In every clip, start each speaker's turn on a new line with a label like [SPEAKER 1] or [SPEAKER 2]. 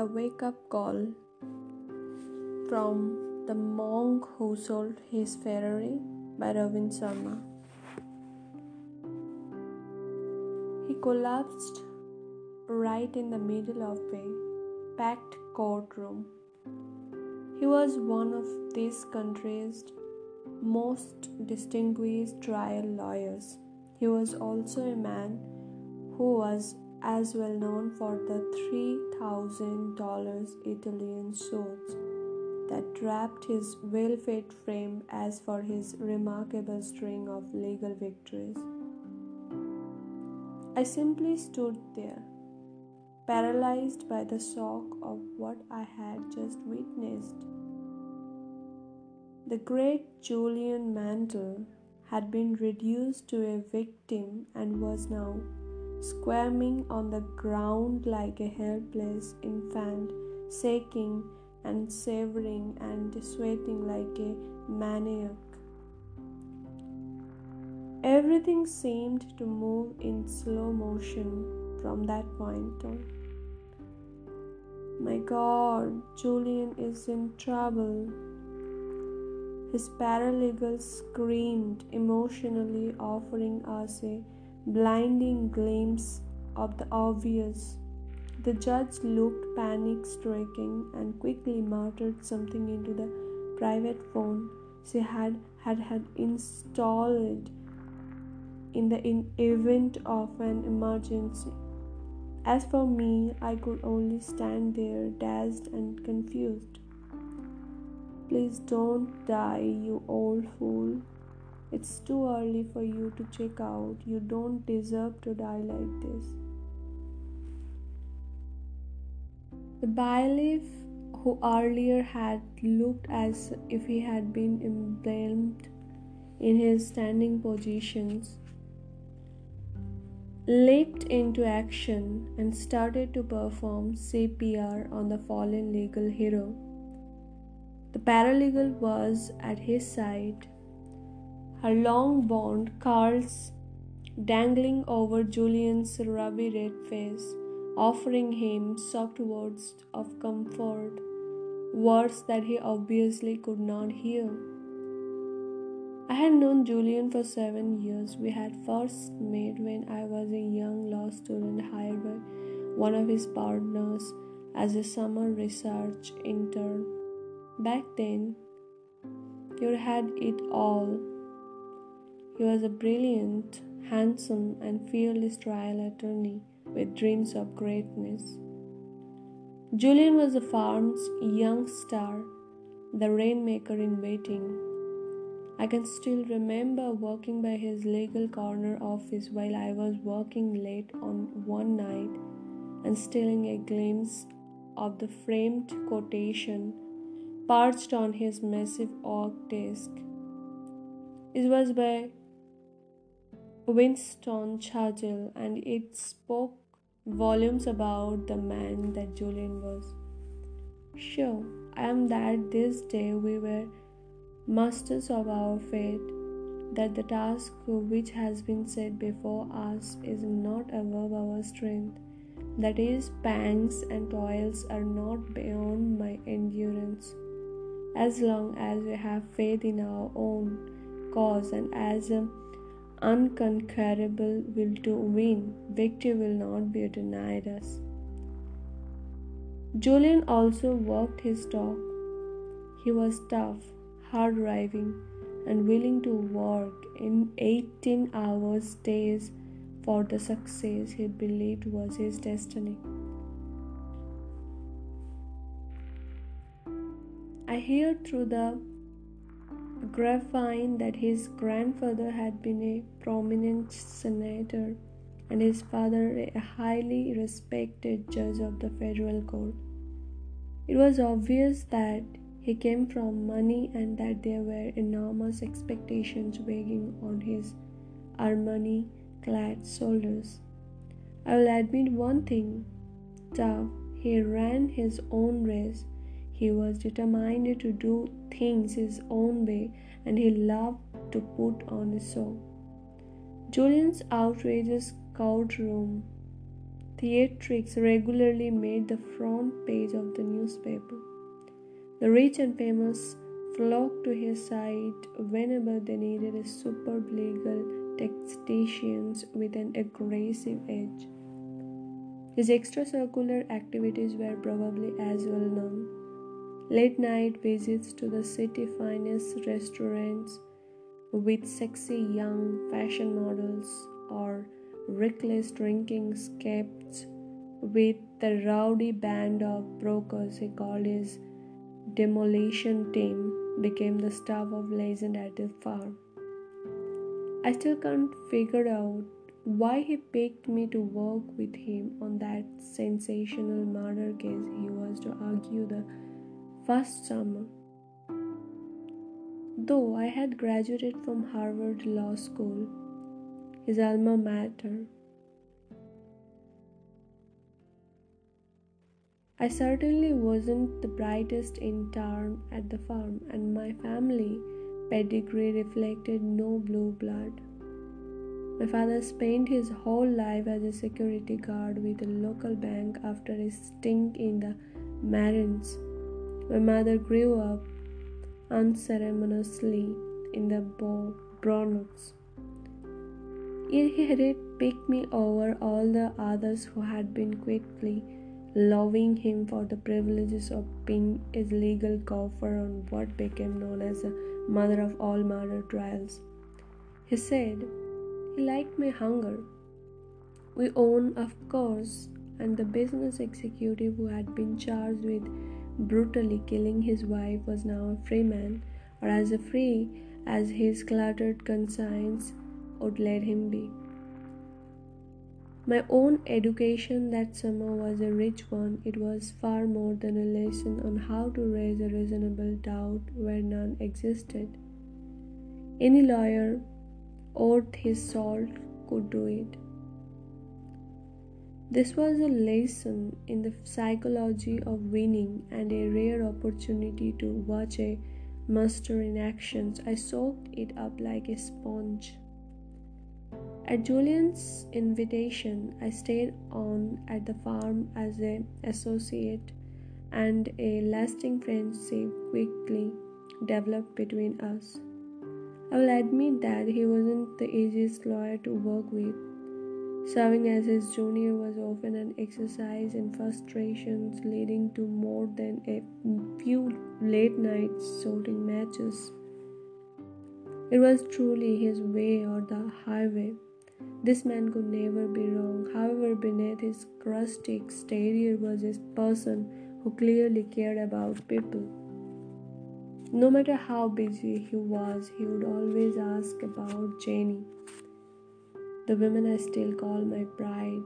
[SPEAKER 1] The Wake Up Call from The Monk Who Sold His Ferrari by Robin Sharma. He collapsed right in the middle of a packed courtroom. He was one of this country's most distinguished trial lawyers. He was also a man who was as well known for the $3,000 Italian swords that draped his well fed frame as for his remarkable string of legal victories. I simply stood there, paralyzed by the shock of what I had just witnessed. The great Julian Mantle had been reduced to a victim and was now squirming on the ground like a helpless infant, shaking and shivering and sweating like a maniac. Everything seemed to move in slow motion from that point on. My God, Julian is in trouble. His paralegal screamed emotionally, offering us a blinding glimpse of the obvious. The judge looked panic stricken and quickly muttered something into the private phone she had had, had installed in the in event of an emergency. As for me, I could only stand there, dazed and confused. Please don't die, you old fool, it's too early for you to check out. You don't deserve to die like this. The bailiff, who earlier had looked as if he had been embalmed in his standing positions, leaped into action and started to perform CPR on the fallen legal hero. The paralegal was at his side her long blonde curls dangling over Julian's ruby red face, offering him soft words of comfort, words that he obviously could not hear. I had known Julian for seven years. We had first met when I was a young law student hired by one of his partners as a summer research intern. Back then, you had it all he was a brilliant, handsome, and fearless trial attorney with dreams of greatness. Julian was the farm's young star, the rainmaker in waiting. I can still remember working by his legal corner office while I was working late on one night and stealing a glimpse of the framed quotation perched on his massive oak desk. It was by Winston Churchill, and it spoke volumes about the man that Julian was. Sure, I am that this day we were masters of our fate, that the task which has been set before us is not above our strength, that is, pangs and toils are not beyond my endurance. As long as we have faith in our own cause and as a unconquerable will to win. Victory will not be denied us. Julian also worked his talk. He was tough, hard driving, and willing to work in 18 hours days for the success he believed was his destiny. I hear through the grapevine that his grandfather had been a prominent senator and his father a highly respected judge of the federal court. It was obvious that he came from money and that there were enormous expectations weighing on his Armani clad shoulders. I will admit one thing tough, he ran his own race he was determined to do things his own way and he loved to put on a show. Julian's outrageous courtroom theatrics regularly made the front page of the newspaper. The rich and famous flocked to his side whenever they needed a superb legal tacticians with an aggressive edge. His extracurricular activities were probably as well known. Late night visits to the city finest restaurants with sexy young fashion models or reckless drinking scapes with the rowdy band of brokers he called his demolition team became the stuff of legend at the farm. I still can't figure out why he picked me to work with him on that sensational murder case he was to argue the first summer. Though I had graduated from Harvard Law School, his alma mater, I certainly wasn't the brightest intern at the farm, and my family pedigree reflected no blue blood. My father spent his whole life as a security guard with a local bank after a stint in the Marines. My mother grew up unceremoniously in the Bronx. He had picked me over all the others who had been quickly loving him for the privileges of being a legal gopher on what became known as the mother of all murder trials. He said, he liked my hunger. We own, of course, and the business executive who had been charged with brutally killing his wife was now a free man, or as free as his cluttered conscience would let him be. My own education that summer was a rich one. It was far more than a lesson on how to raise a reasonable doubt where none existed. Any lawyer worth his salt could do it. This was a lesson in the psychology of winning and a rare opportunity to watch a master in actions. I soaked it up like a sponge. At Julian's invitation, I stayed on at the farm as an associate, and a lasting friendship quickly developed between us. I will admit that he wasn't the easiest lawyer to work with. Serving as his junior was often an exercise in frustrations, leading to more than a few late nights sorting matches. It was truly his way or the highway. This man could never be wrong. However, beneath his crusty exterior was a person who clearly cared about people. No matter how busy he was, he would always ask about Jenny, the women I still call my bride,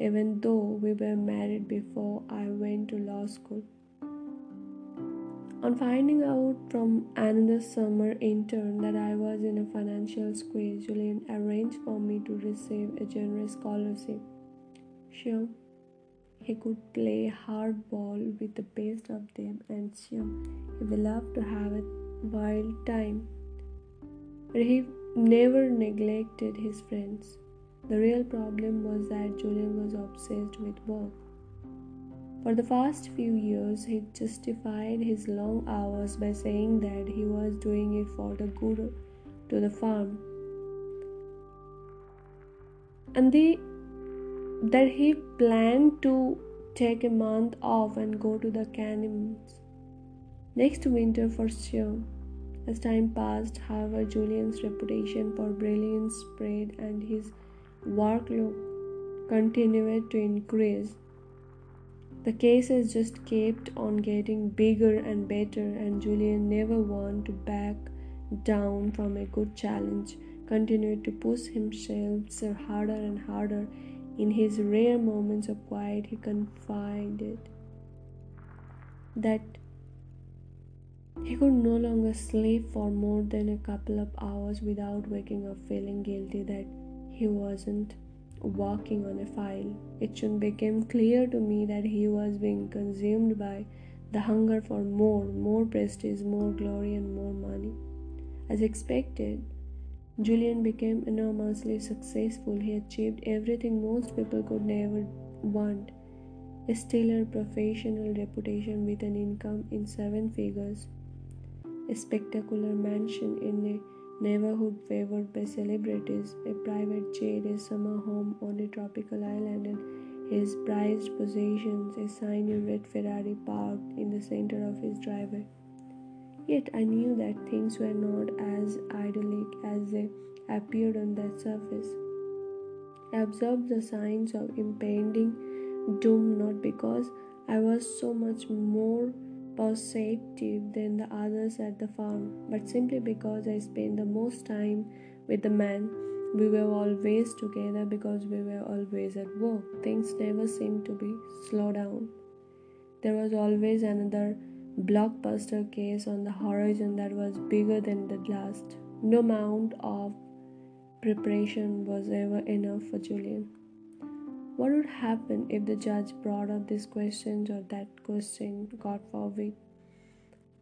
[SPEAKER 1] even though we were married before I went to law school. On finding out from another summer intern that I was in a financial squeeze, Julian arranged for me to receive a generous scholarship. Sure, he could play hardball with the best of them, and sure, he would love to have a wild time. But he never neglected his friends. The real problem was that Julian was obsessed with work. For the past few years, he justified his long hours by saying that he was doing it for the good to the farm. And they that he planned to take a month off and go to the Caymans next winter for sure. As time passed, however, Julian's reputation for brilliance spread and his workload continued to increase. The cases just kept on getting bigger and better, and Julian never wanted to back down from a good challenge, continued to push himself harder and harder in his rare moments of quiet, he confided that he could no longer sleep for more than a couple of hours without waking up feeling guilty that he wasn't working on a file. It soon became clear to me that he was being consumed by the hunger for more, more prestige, more glory, and more money. As expected, Julian became enormously successful. He achieved everything most people could never want a stellar professional reputation with an income in seven figures, spectacular mansion in a neighborhood favored by celebrities, a private jet, a summer home on a tropical island, and his prized possessions, a shiny red Ferrari parked in the center of his driveway. Yet I knew that things were not as idyllic as they appeared on that surface. I observed the signs of impending doom not because I was so much more perceptive than the others at the farm, but simply because I spent the most time with the man. We were always together because we were always at work. Things never seemed to be slow down. There was always another blockbuster case on the horizon that was bigger than the last. No amount of preparation was ever enough for Julian. What would happen if the judge brought up this question or that question, God forbid?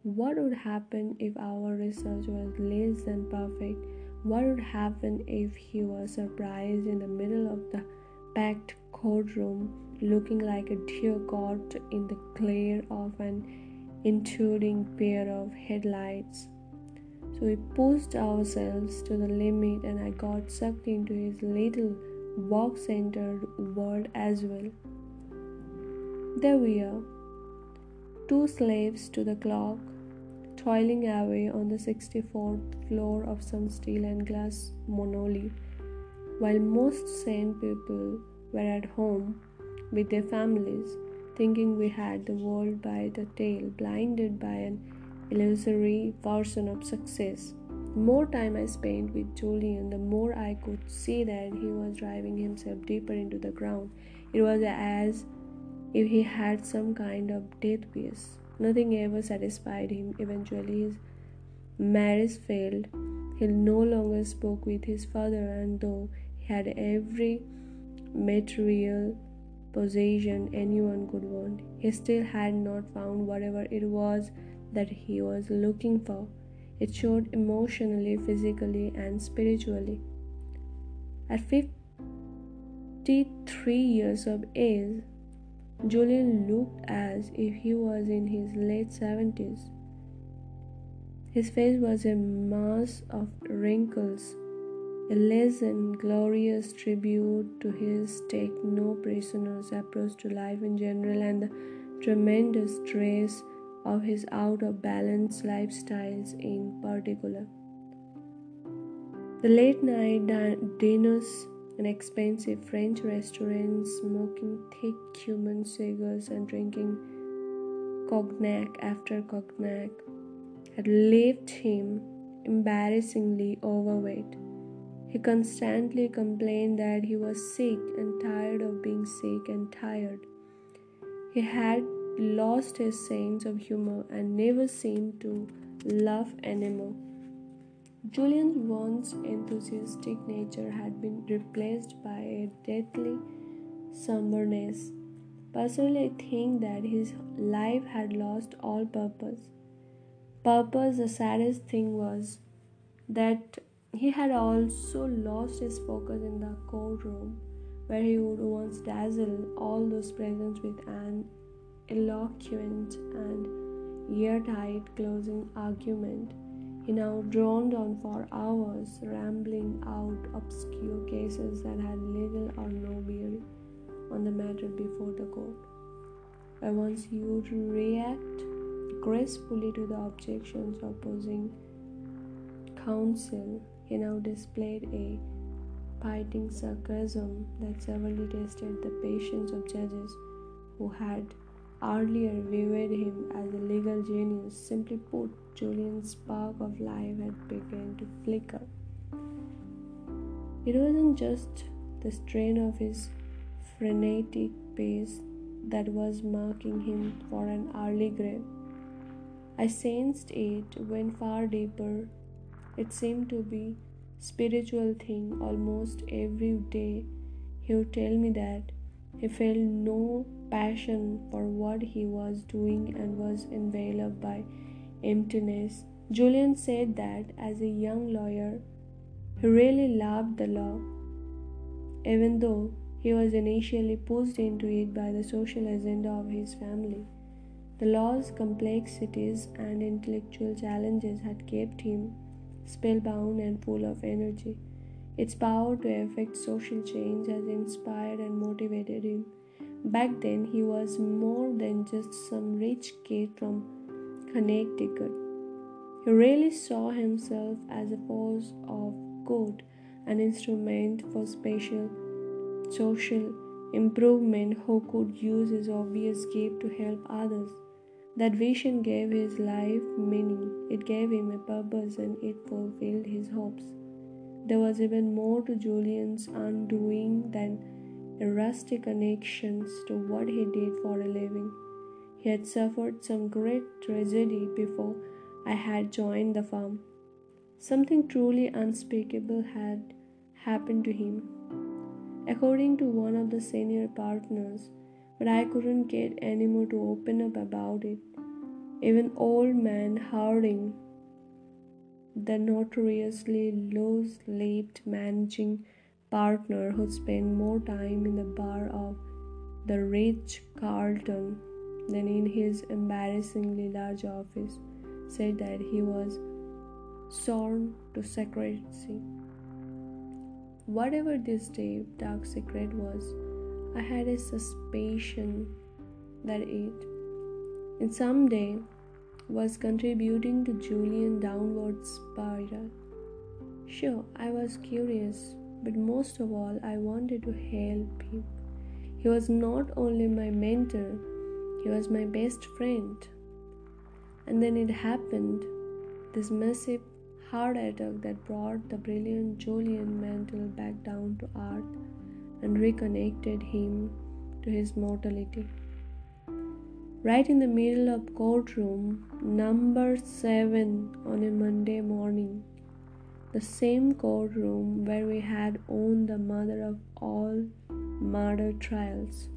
[SPEAKER 1] What would happen if our research was less than perfect? What would happen if he was surprised in the middle of the packed courtroom, looking like a deer caught in the glare of an intruding pair of headlights. So we pushed ourselves to the limit, and I got sucked into his little walk centered world as well. There we are, two slaves to the clock, toiling away on the 64th floor of some steel and glass monolith, while most sane people were at home with their families thinking we had the world by the tail, blinded by an illusory version of success. More time I spent with Julian, the more I could see that he was driving himself deeper into the ground. It was as if he had some kind of death wish. Nothing ever satisfied him. Eventually, his marriage failed. He no longer spoke with his father, and though he had every material possession anyone could want. He still had not found whatever it was that he was looking for. It showed emotionally, physically, and spiritually. At 53 years of age, Julian looked as if he was in his late 70s. His face was a mass of wrinkles a less glorious tribute to his take no prisoners approach to life in general and the tremendous stress of his out of balance lifestyles in particular. The late night dinners in expensive French restaurants, smoking thick Cuban cigars and drinking cognac after cognac, had left him embarrassingly overweight. He constantly complained that he was sick and tired of being sick and tired. He had lost his sense of humor and never seemed to laugh anymore. Julian's once enthusiastic nature had been replaced by a deathly somberness. Personally, I think that his life had lost all purpose. Purpose, the saddest thing was that he had also lost his focus in the courtroom, where he would once dazzle all those present with an eloquent and airtight closing argument. He now droned on for hours, rambling out obscure cases that had little or no bearing on the matter before the court. But once would react gracefully to the objections opposing counsel, he now displayed a biting sarcasm that severely tested the patience of judges who had earlier we viewed him as a legal genius. Simply put, Julian's spark of life had begun to flicker. It wasn't just the strain of his frenetic pace that was marking him for an early grave. I sensed it when far deeper it seemed to be spiritual thing almost every day. He would tell me that he felt no passion for what he was doing and was enveloped by emptiness. Julian said that as a young lawyer, He really loved the law, even though he was initially pushed into it by the social agenda of his family. The law's complexities and intellectual challenges had kept him spellbound and full of energy. Its power to effect social change has inspired and motivated him. Back then, he was more than just some rich kid from Connecticut. He really saw himself as a force of good, an instrument for special social improvement who could use his obvious gift to help others. That vision gave his life meaning, it gave him a purpose, and it fulfilled his hopes. There was even more to Julian's undoing than a rustic connections to what he did for a living. He had suffered some great tragedy before I had joined the firm. Something truly unspeakable had happened to him. According to one of the senior partners, but I couldn't get anyone to open up about it. Even old man Harding, the notoriously loose lipped managing partner who spent more time in the bar of the Ritz Carlton than in his embarrassingly large office, said that he was sworn to secrecy. Whatever this deep, dark secret was, I had a suspicion that it, in some day, was contributing to Julian's downward spiral. Sure, I was curious, but most of all, I wanted to help him. He was not only my mentor, he was my best friend. And then it happened this massive heart attack that brought the brilliant Julian Mantle back down to earth and reconnected him to his mortality. Right in the middle of courtroom number 7 on a Monday morning, the same courtroom where we had owned the mother of all murder trials.